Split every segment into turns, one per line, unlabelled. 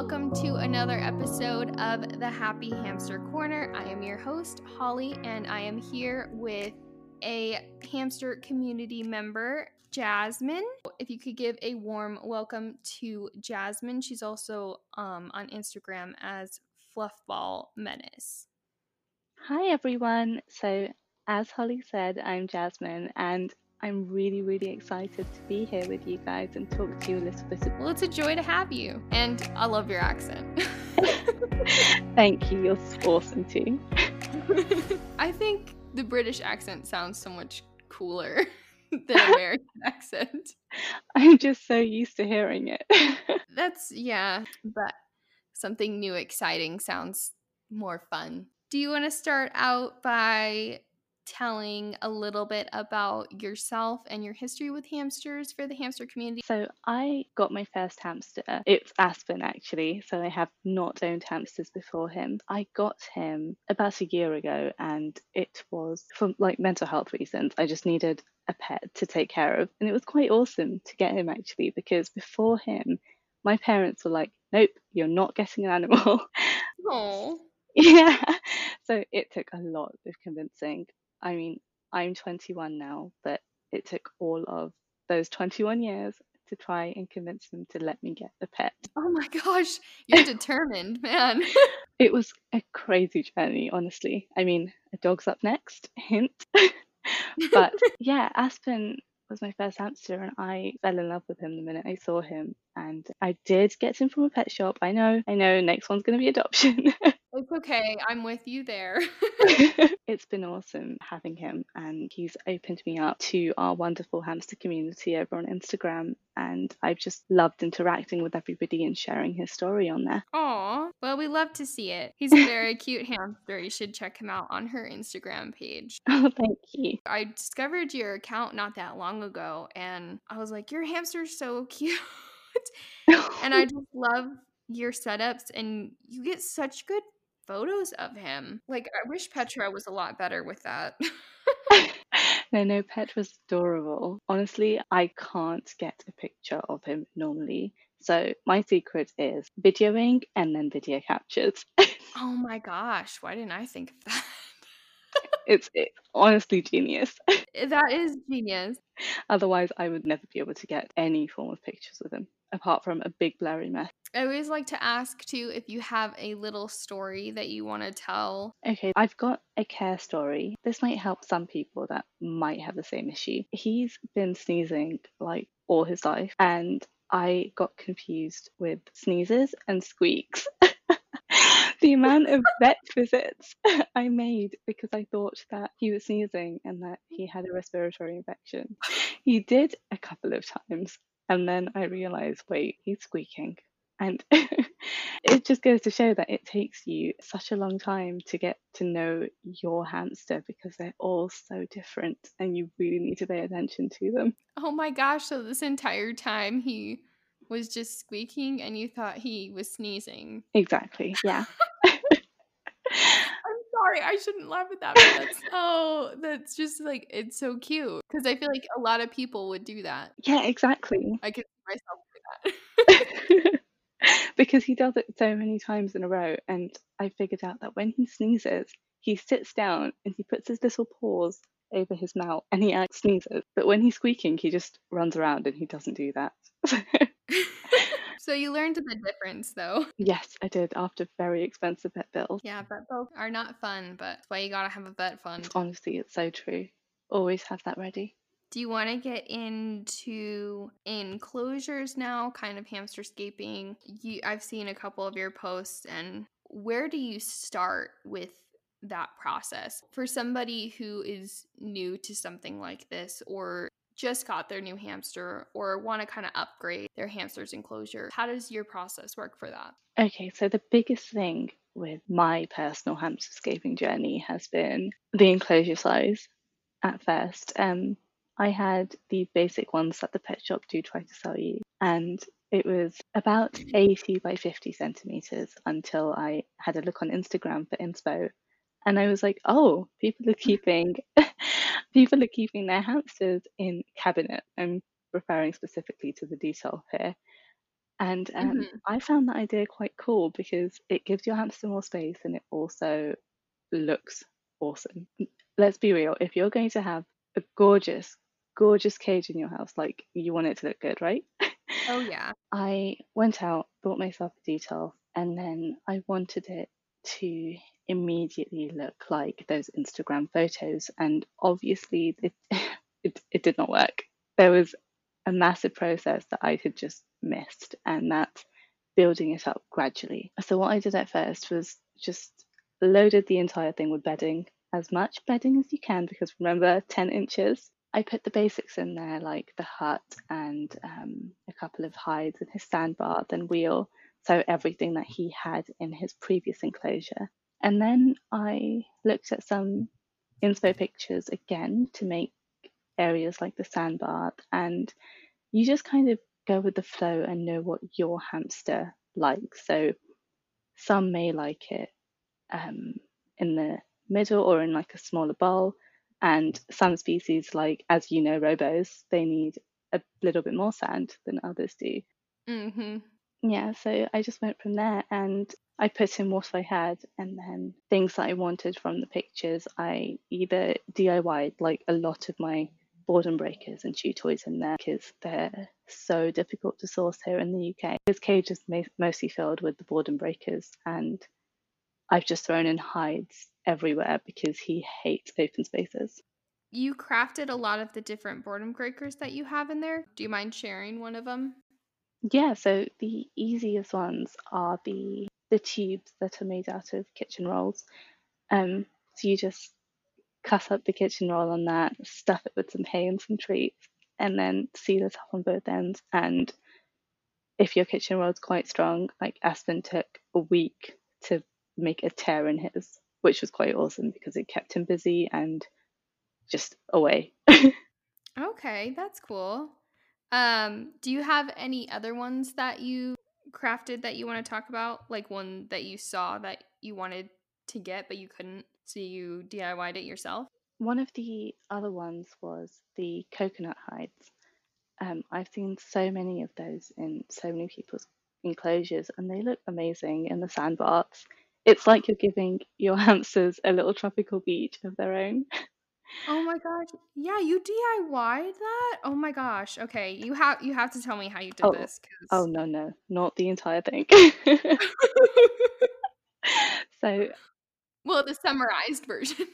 welcome to another episode of the Happy Hamster Corner. I am your host, Holly, and I am here with a hamster community member, Jasmine. If you could give a warm welcome to Jasmine, she's also um, on Instagram as Fluffball Menace.
Hi, everyone. So, as Holly said, I'm Jasmine, and I'm really, really excited to be here with you guys and talk to you a little bit.
Well, it's a joy to have you, and I love your accent.
Thank you. You're awesome too.
I think the British accent sounds so much cooler than American accent.
I'm just so used to hearing it.
That's yeah, but something new, exciting sounds more fun. Do you want to start out by telling a little bit about yourself and your history with hamsters for the hamster community?
So, I got my first hamster. It's Aspen, actually. So, I have not owned hamsters before him. I got him about a year ago, and it was for like mental health reasons. I just needed a pet to take care of. And it was quite awesome to get him, actually, because before him, my parents were like, nope, you're not getting an animal.
Oh.
Yeah. So it took a lot of convincing. I mean, I'm 21 now, but it took all of those 21 years to try and convince them to let me get the pet.
Oh my gosh, you're determined, man.
It was a crazy journey, honestly. I mean, a dog's up next, hint. but yeah, Aspen was my first hamster and I fell in love with him the minute I saw him. And I did get him from a pet shop. I know, I know, next one's going to be adoption.
It's okay. I'm with you there.
it's been awesome having him, and he's opened me up to our wonderful hamster community over on Instagram. And I've just loved interacting with everybody and sharing his story on there.
Aw, well, we love to see it. He's a very cute hamster. You should check him out on her Instagram page.
Oh, thank you.
I discovered your account not that long ago, and I was like, your hamster's so cute. and I just love your setups, and you get such good photos of him. Like, I wish Petra was a lot better with that.
no, no, Petra's adorable. Honestly, I can't get a picture of him normally. So my secret is videoing and then video captures.
oh my gosh, why didn't I think of that?
it's, it's honestly genius.
that is genius.
Otherwise, I would never be able to get any form of pictures with him apart from a big blurry mess.
I always like to ask too if you have a little story that you want to tell.
Okay, I've got a care story. This might help some people that might have the same issue. He's been sneezing like all his life, and I got confused with sneezes and squeaks. the amount of vet visits I made because I thought that he was sneezing and that he had a respiratory infection. He did a couple of times, and then I realized, wait, he's squeaking. And it just goes to show that it takes you such a long time to get to know your hamster because they're all so different and you really need to pay attention to them.
Oh my gosh. So, this entire time he was just squeaking and you thought he was sneezing.
Exactly. Yeah.
sorry, I shouldn't laugh at that. But that's so that's just like it's so cute because I feel like a lot of people would do that.
Yeah, exactly.
I could see myself
do that. because he does it so many times in a row, and I figured out that when he sneezes, he sits down and he puts his little paws over his mouth and he sneezes. But when he's squeaking, he just runs around and he doesn't do that.
So you learned the difference though.
Yes, I did after very expensive vet bills.
Yeah, vet bills are not fun, but that's why you gotta have a vet fund.
Honestly, it's so true. Always have that ready.
Do you want to get into enclosures now, kind of hamsterscaping? You, I've seen a couple of your posts, and where do you start with that process for somebody who is new to something like this or just got their new hamster or want to kind of upgrade their hamster's enclosure. How does your process work for that?
Okay, so the biggest thing with my personal hamsterscaping journey has been the enclosure size at first. Um, I had the basic ones that the pet shop do try to sell you, and it was about 80 by 50 centimeters until I had a look on Instagram for inspo, and I was like, oh, people are keeping people are keeping their hamsters in cabinet. I'm referring specifically to the Detolf here. And um,
hmm
I found that idea quite cool because it gives your hamster more space and it also looks awesome. Let's be real, if you're going to have a gorgeous, gorgeous cage in your house, like you want it to look good, right?
Oh yeah.
I went out, bought myself a Detolf, and then I wanted it to immediately look like those Instagram photos. And obviously, it, it, it did not work. There was a massive process that I had just missed, and that's building it up gradually. So, what I did at first was just loaded the entire thing with bedding, as much bedding as you can, because remember, 10 inches. I put the basics in there, like the hut and um, a couple of hides and his sandbar, then wheel, so everything that he had in his previous enclosure. And then I looked at some inspo pictures again to make areas like the sand sandbar, and you just kind of go with the flow and know what your hamster likes. So some may like it um, in the middle or in like a smaller bowl. And some species, like as you know, robos, they need a little bit more sand than others do.
hmm
Yeah, so I just went from there and I put in what I had and then things that I wanted from the pictures. I either DIY'd like a lot of my boredom breakers and chew toys in there because they're so difficult to source here in the UK. His cage is mostly filled with the boredom breakers and I've just thrown in hides everywhere because he hates open spaces.
You crafted a lot of the different boredom breakers that you have in there. Do you mind sharing one of them?
Yeah, so the easiest ones are the the tubes that are made out of kitchen rolls. Um, so you just cut up the kitchen roll on that, stuff it with some hay and some treats, and then seal it up on both ends. And if your kitchen roll is quite strong, like Aspen took a week to make a tear in his, which was quite awesome because it kept him busy and just away.
Okay, that's cool. Um, do you have any other ones that you crafted that you want to talk about? Like one that you saw that you wanted to get but you couldn't, so you DIY'd it yourself?
One of the other ones was the coconut hides. Um, I've seen so many of those in so many people's enclosures, and they look amazing in the sandbars. It's like you're giving your hamsters a little tropical beach of their own.
Oh my gosh. Yeah, you DIY'd that? Oh my gosh. Okay, you have you have to tell me how you did
Oh,
this
oh no, no, not the entire thing. so
well, the summarized version.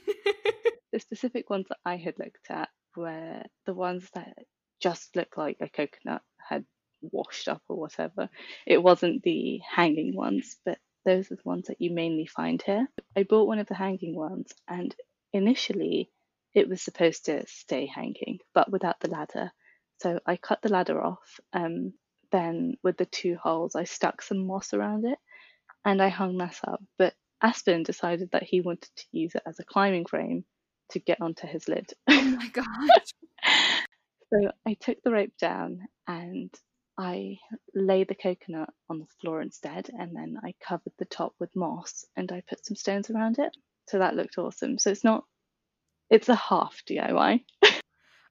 the specific ones that I had looked at were the ones that just looked like a coconut had washed up or whatever. It wasn't the hanging ones, but those are the ones that you mainly find here. I bought one of the hanging ones, and initially it was supposed to stay hanging, but without the ladder. So I cut the ladder off. Um, then with the two holes, I stuck some moss around it, and I hung that up. But Aspen decided that he wanted to use it as a climbing frame to get onto his lid.
oh my gosh.
So I took the rope down and I laid the coconut on the floor instead, and then I covered the top with moss and I put some stones around it. So that looked awesome. So it's not, it's a half DIY.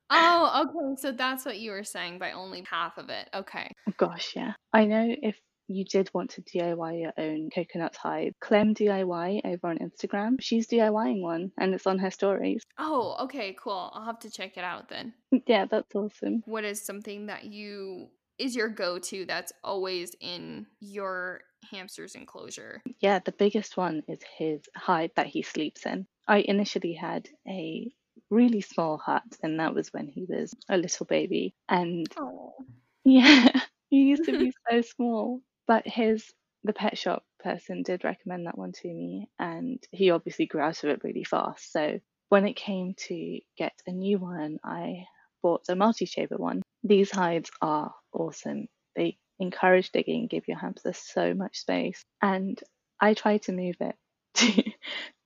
Oh, okay. So that's what you were saying by only half of it. Okay.
Gosh, yeah. I know if you did want to DIY your own coconut hide, Clem DIY over on Instagram, she's DIYing one and it's on her stories.
Oh, okay, cool. I'll have to check it out then.
Yeah, that's awesome.
What is something that you is your go-to that's always in your hamster's enclosure?
Yeah, the biggest one is his hide that he sleeps in. I initially had a really small hut, and that was when he was a little baby. And
Oh.
yeah, he used to be so small. But his the pet shop person did recommend that one to me, and he obviously grew out of it really fast. So when it came to get a new one, I bought a multi-chamber one. These hides are awesome. They encourage digging, give your hamster so much space. And I tried to move it to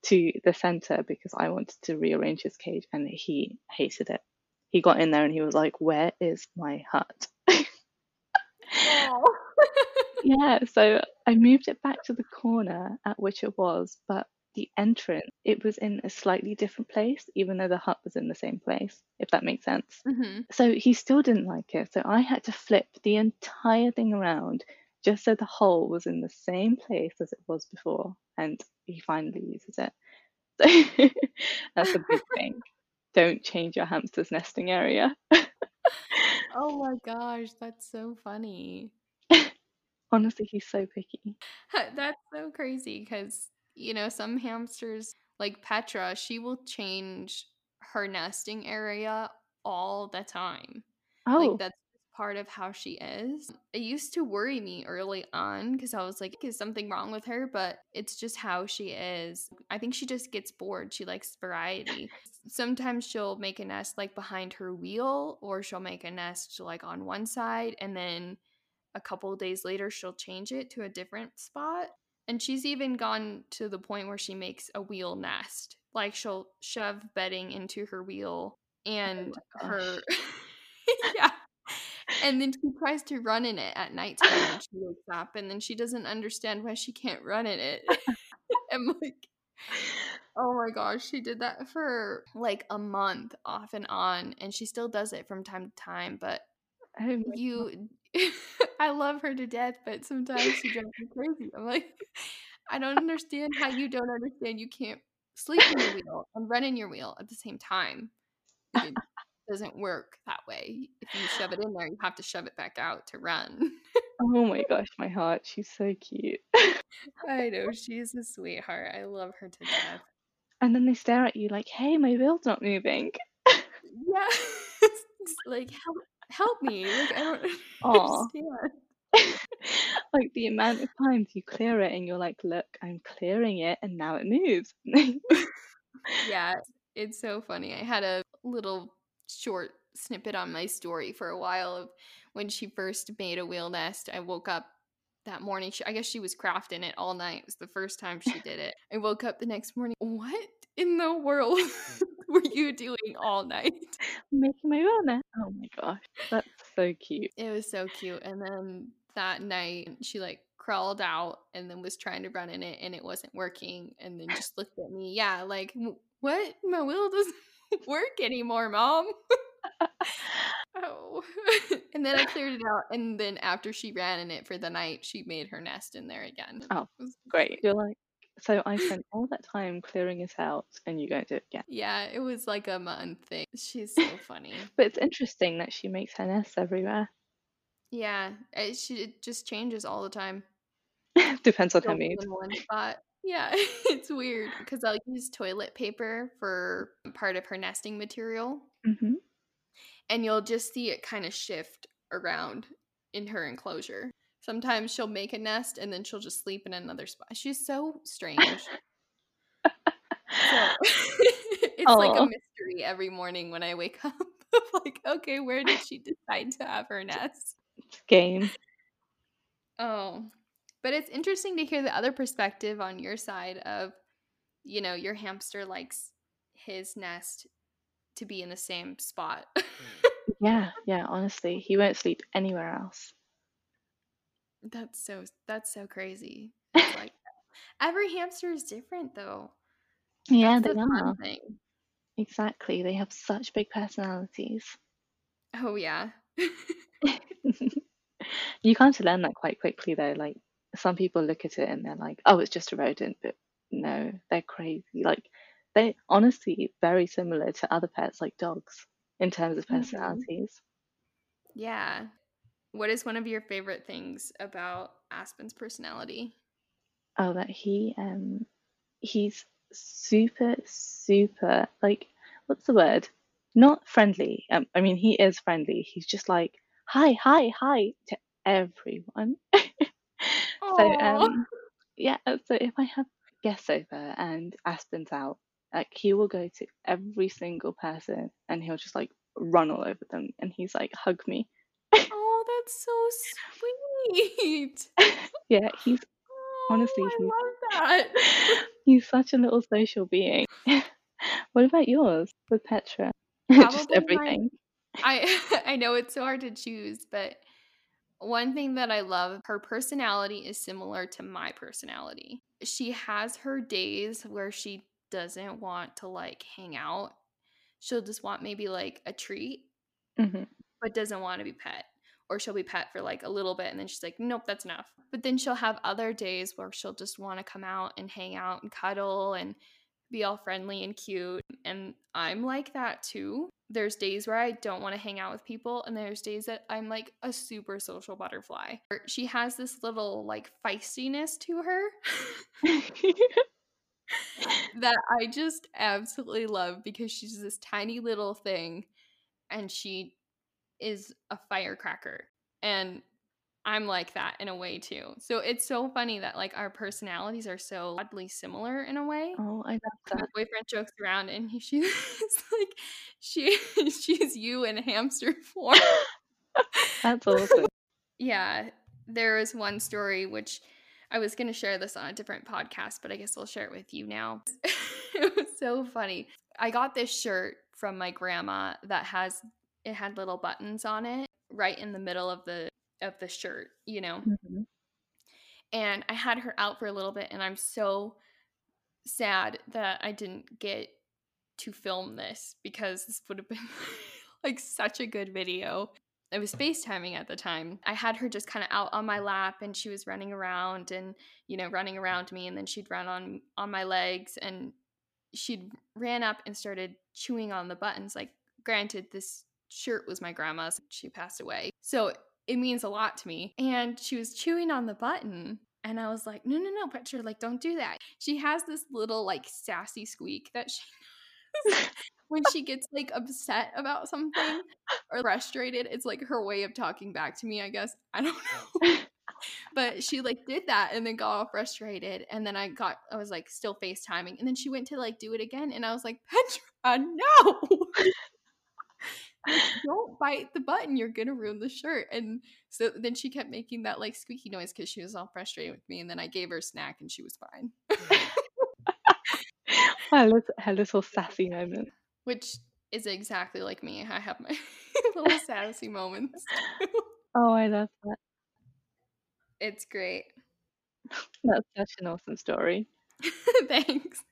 to the center because I wanted to rearrange his cage, and he hated it. He got in there and he was like, "Where is my hut?" yeah, so I moved it back to the corner at which it was, but the entrance it was in a slightly different place, even though the hut was in the same place. If that makes sense.
hmm
So he still didn't like it. So I had to flip the entire thing around just so the hole was in the same place as it was before. And he finally uses it. So that's a big thing. Don't change your hamster's nesting area.
Oh my gosh, that's so funny.
Honestly, he's so picky.
That's so crazy because, you know, some hamsters, like Petra, she will change her nesting area all the time. Like
Oh,
that's just part of how she is. It used to worry me early on because I was like, is something wrong with her? But it's just how she is. I think she just gets bored. She likes variety. Sometimes she'll make a nest like behind her wheel, or she'll make a nest like on one side, and then a couple of days later she'll change it to a different spot. And she's even gone to the point where she makes a wheel nest. Like she'll shove bedding into her wheel oh and
Oh
her yeah and then she tries to run in it at nighttime when she wakes up and then she doesn't understand why she can't run in it. I'm like oh my gosh she did that for like a month off and on and she still does it from time to time but
oh
you i love her to death but sometimes she drives me crazy. I'm like i don't understand how you don't understand. You can't sleep in your wheel and run in your wheel at the same time doesn't work that way if you shove it in there you have to shove it back out to run
Oh my gosh, my heart. She's so cute.
i know she's a sweetheart i love her to death
And then they stare at you like, hey, my wheel's not moving.
yeah It's like help help me like i don't understand
like the amount of times you clear it and you're like, look, I'm clearing it and now it moves.
Yeah, it's so funny. I had a little short snippet on my story for a while of when she first made a wheel nest. I woke up that morning. She, I guess she was crafting it all night. It was the first time she did it. I woke up the next morning. What in the world were you doing all night?
Making my wheel now. Oh my gosh, that's so cute.
It was so cute. And then that night, she like crawled out and then was trying to run in it and it wasn't working. And then just looked at me. Yeah, like, what? My wheel doesn't work anymore, mom. oh. and then I cleared it out. And then after she ran in it for the night, she made her nest in there again.
Oh, Great. You're like, so I spent all that time clearing it out and you don't do it again.
Yeah, it was like a month thing. She's so funny.
But it's interesting that she makes her nests everywhere.
Yeah, it, she, it just changes all the time.
Depends on her mood.
one spot. Yeah, it's weird because I'll use toilet paper for part of her nesting material,
hmm
and you'll just see it kind of shift around in her enclosure. Sometimes she'll make a nest and then she'll just sleep in another spot. She's so strange. So it's like a mystery every morning when I wake up. Like, okay, where did she decide to have her nest?
Game.
Oh, but it's interesting to hear the other perspective on your side of, you know, your hamster likes his nest to be in the same spot. Mm.
Yeah, yeah, honestly, he won't sleep anywhere else.
that's so that's so crazy. It's like every hamster is different though.
Yeah,
That's
they
the
are.
thing.
Exactly. They have such big personalities.
Oh yeah.
You come to learn that quite quickly though. Like some people look at it and they're like, "Oh, it's just a rodent," but no, they're crazy. Like they honestly very similar to other pets like dogs in terms of
Mhm.
personalities.
Yeah. What is one of your favorite things about Aspen's personality?
Oh, that he um he's super super like what's the word? Not friendly. Um, I mean he is friendly. He's just like hi hi hi to everyone. so um yeah. So if I have guests over and Aspen's out, like he will go to every single person and he'll just like run all over them and he's like hug me.
Oh, that's so sweet.
Yeah, he's
Oh,
honestly
I
he's
love that.
He's such a little social being. what about yours with Petra? Just everything.
I I know it's so hard to choose, but one thing that I love, her personality is similar to my personality. She has her days where she doesn't want to like hang out. She'll just want maybe like a treat,
hmm
but doesn't want to be pet. Or she'll be pet for like a little bit and then she's like, nope, that's enough. But then she'll have other days where she'll just want to come out and hang out and cuddle and be all friendly and cute. And I'm like that too. There's days where I don't want to hang out with people, and there's days that I'm like a super social butterfly. She has this little like feistiness to her that I just absolutely love because she's this tiny little thing and she is a firecracker. And I'm like that in a way too. So it's so funny that like our personalities are so oddly similar in a way.
oh, I love
My
that.
boyfriend jokes around and he, she's like she she's you in hamster form.
That's awesome.
Yeah, there was one story which I was going to share this on a different podcast, but I guess I'll share it with you now. it was so funny. I got this shirt from my grandma that has it had little buttons on it right in the middle of the of the shirt, you know.
Mhm.
And I had her out for a little bit and I'm so sad that I didn't get to film this because this would have been like such a good video. I was FaceTiming at the time. I had her just kind of out on my lap and she was running around and, you know, running around me and then she'd run on on my legs and she'd ran up and started chewing on the buttons. Like granted this shirt was my grandma's. She passed away. So it means a lot to me. And she was chewing on the button and I was like, "No, no, no, Petra, like don't do that." She has this little like sassy squeak that she when she gets like upset about something or frustrated, it's like her way of talking back to me, I guess. I don't know. but she like did that and then got all frustrated. And then I got, I was like still FaceTiming. And then she went to like do it again. And I was like, Petra, no. Like, don't bite the button. You're to ruin the shirt. And so then she kept making that like squeaky noise because she was all frustrated with me. And then I gave her a snack and she was fine.
her, little, her little sassy moment.
Which is exactly like me. I have my little sassy moments.
Oh, I love that.
It's great.
That's such an awesome story.
Thanks.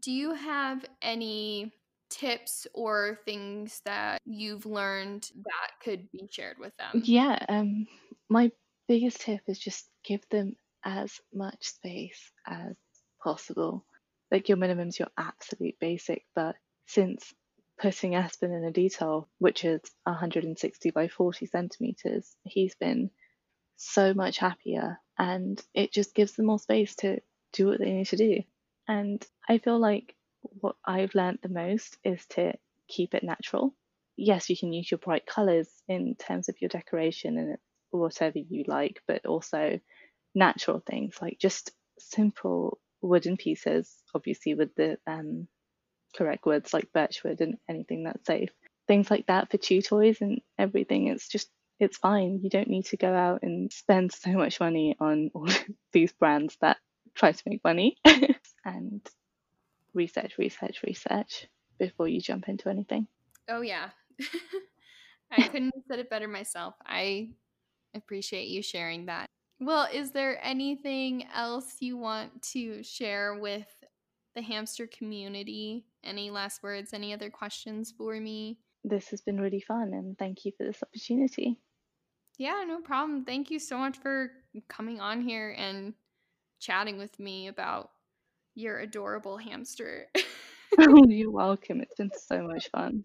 Do you have any tips or things that you've learned that could be shared with them?
Yeah, um, my biggest tip is just give them as much space as possible. Like your minimum's your absolute basic, but since putting Aspen in a Detolf, which is 160 by 40 centimeters, he's been so much happier and it just gives them more space to do what they need to do. And I feel like what I've learned the most is to keep it natural. Yes, you can use your bright colors in terms of your decoration and whatever you like, but also natural things like just simple wooden pieces, obviously with the um, correct woods like birchwood and anything that's safe. Things like that for chew toys and everything. It's just it's fine. You don't need to go out and spend so much money on all these brands that try to make money. and research, research, research before you jump into anything.
Oh, yeah. I couldn't have said it better myself. I appreciate you sharing that. Well, is there anything else you want to share with the hamster community? Any last words? Any other questions for me?
This has been really fun and thank you for this opportunity.
Yeah, no problem. Thank you so much for coming on here and chatting with me about your adorable hamster.
You're welcome. It's been so much fun.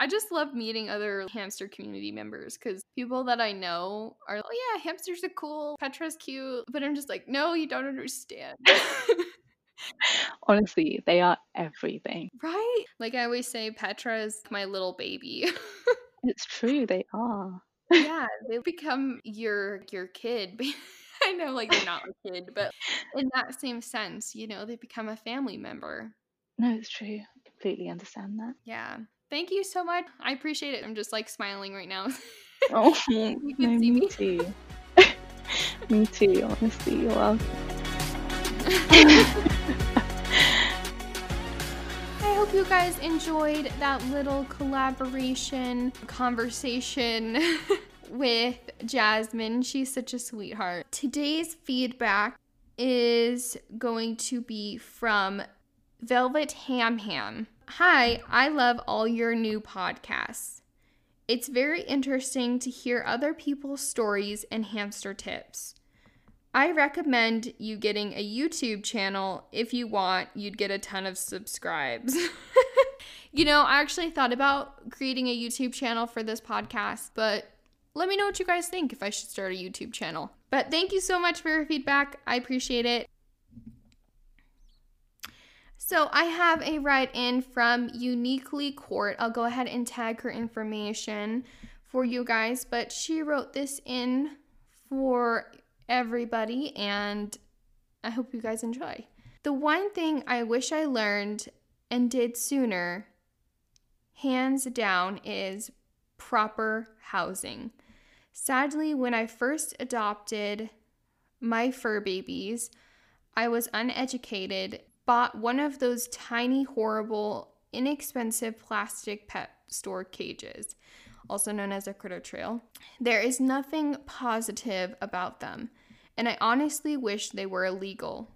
I just love meeting other hamster community members because people that I know are, oh yeah, hamsters are cool, Petra's cute, but I'm just like, no, you don't understand.
Honestly, they are everything.
right? Like I always say, Petra is my little baby.
It's true, they are.
yeah, they become your your kid. Know, like they're not a kid, but in that same sense, you know, they become a family member.
No, it's true. I completely understand that.
Yeah. Thank you so much. I appreciate it. I'm just like smiling right now.
Oh,
you
no,
can see
me
me.
too. me too, honestly. You're welcome.
I hope you guys enjoyed that little collaboration conversation with Jasmine. She's such a sweetheart. Today's feedback is going to be from Velvet Ham Ham. Hi, I love all your new podcasts. It's very interesting to hear other people's stories and hamster tips. I recommend you getting a YouTube channel. If you want, you'd get a ton of subscribes. you know, I actually thought about creating a YouTube channel for this podcast, but let me know what you guys think if I should start a YouTube channel. But thank you so much for your feedback. I appreciate it. So I have a write in from Uniquely Cort. I'll go ahead and tag her information for you guys, but she wrote this in for everybody, and I hope you guys enjoy. The one thing I wish I learned and did sooner, hands down, is proper housing. Sadly, when I first adopted my fur babies, I was uneducated, bought one of those tiny, horrible, inexpensive plastic pet store cages, also known as a critter trail. There is nothing positive about them, and I honestly wish they were illegal,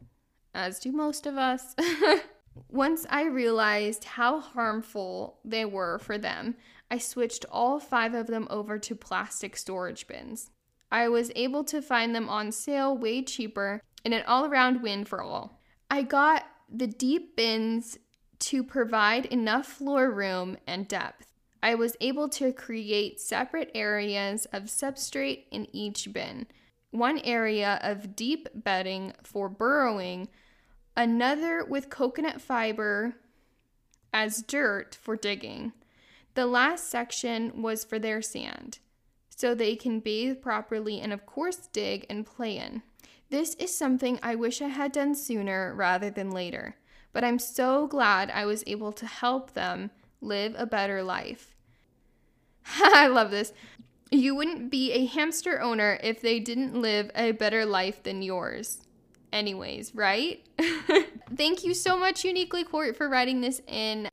as do most of us. Once I realized how harmful they were for them, I switched all five of them over to plastic storage bins. I was able to find them on sale way cheaper and an all around win for all. I got the deep bins to provide enough floor room and depth. I was able to create separate areas of substrate in each bin. One area of deep bedding for burrowing, another with coconut fiber as dirt for digging. The last section was for their sand, so they can bathe properly and, of course, dig and play in. This is something I wish I had done sooner rather than later, but I'm so glad I was able to help them live a better life. I love this. You wouldn't be a hamster owner if they didn't live a better life than yours. Anyways, right? Thank you so much, Uniquely Cort, for writing this in.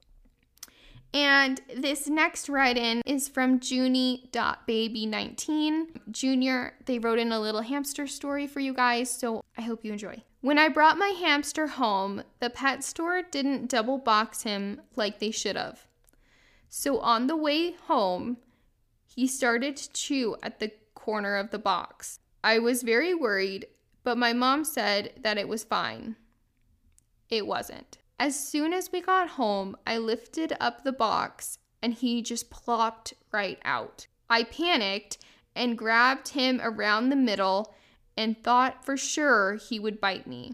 And this next write in is from Junie.baby19. Junior, they wrote in a little hamster story for you guys, so I hope you enjoy. When I brought my hamster home, the pet store didn't double box him like they should have. So on the way home, he started to chew at the corner of the box. I was very worried, but my mom said that it was fine. It wasn't. As soon as we got home, I lifted up the box and he just plopped right out. I panicked and grabbed him around the middle and thought for sure he would bite me.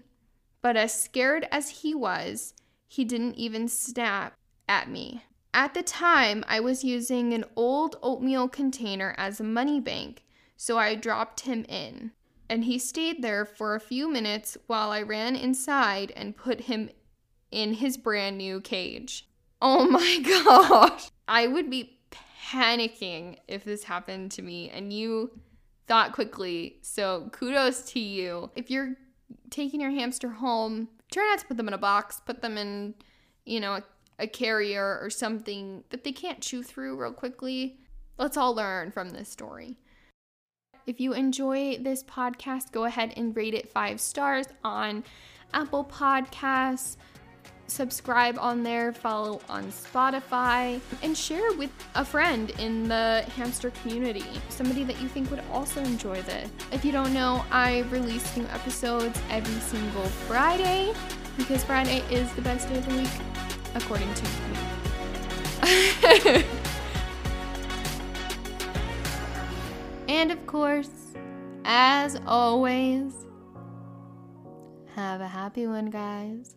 But as scared as he was, he didn't even snap at me. At the time, I was using an old oatmeal container as a money bank, so I dropped him in. And he stayed there for a few minutes while I ran inside and put him in his brand new cage. Oh my gosh. I would be panicking if this happened to me and you thought quickly. So kudos to you. If you're taking your hamster home, try not to put them in a box, put them in, you know, a, a carrier or something that they can't chew through real quickly. Let's all learn from this story. If you enjoy this podcast, go ahead and rate it five stars on Apple Podcasts subscribe on there, follow on Spotify, and share with a friend in the hamster community, somebody that you think would also enjoy this. If you don't know, I release new episodes every single Friday because Friday is the best day of the week, according to me. and of course, as always, have a happy one, guys.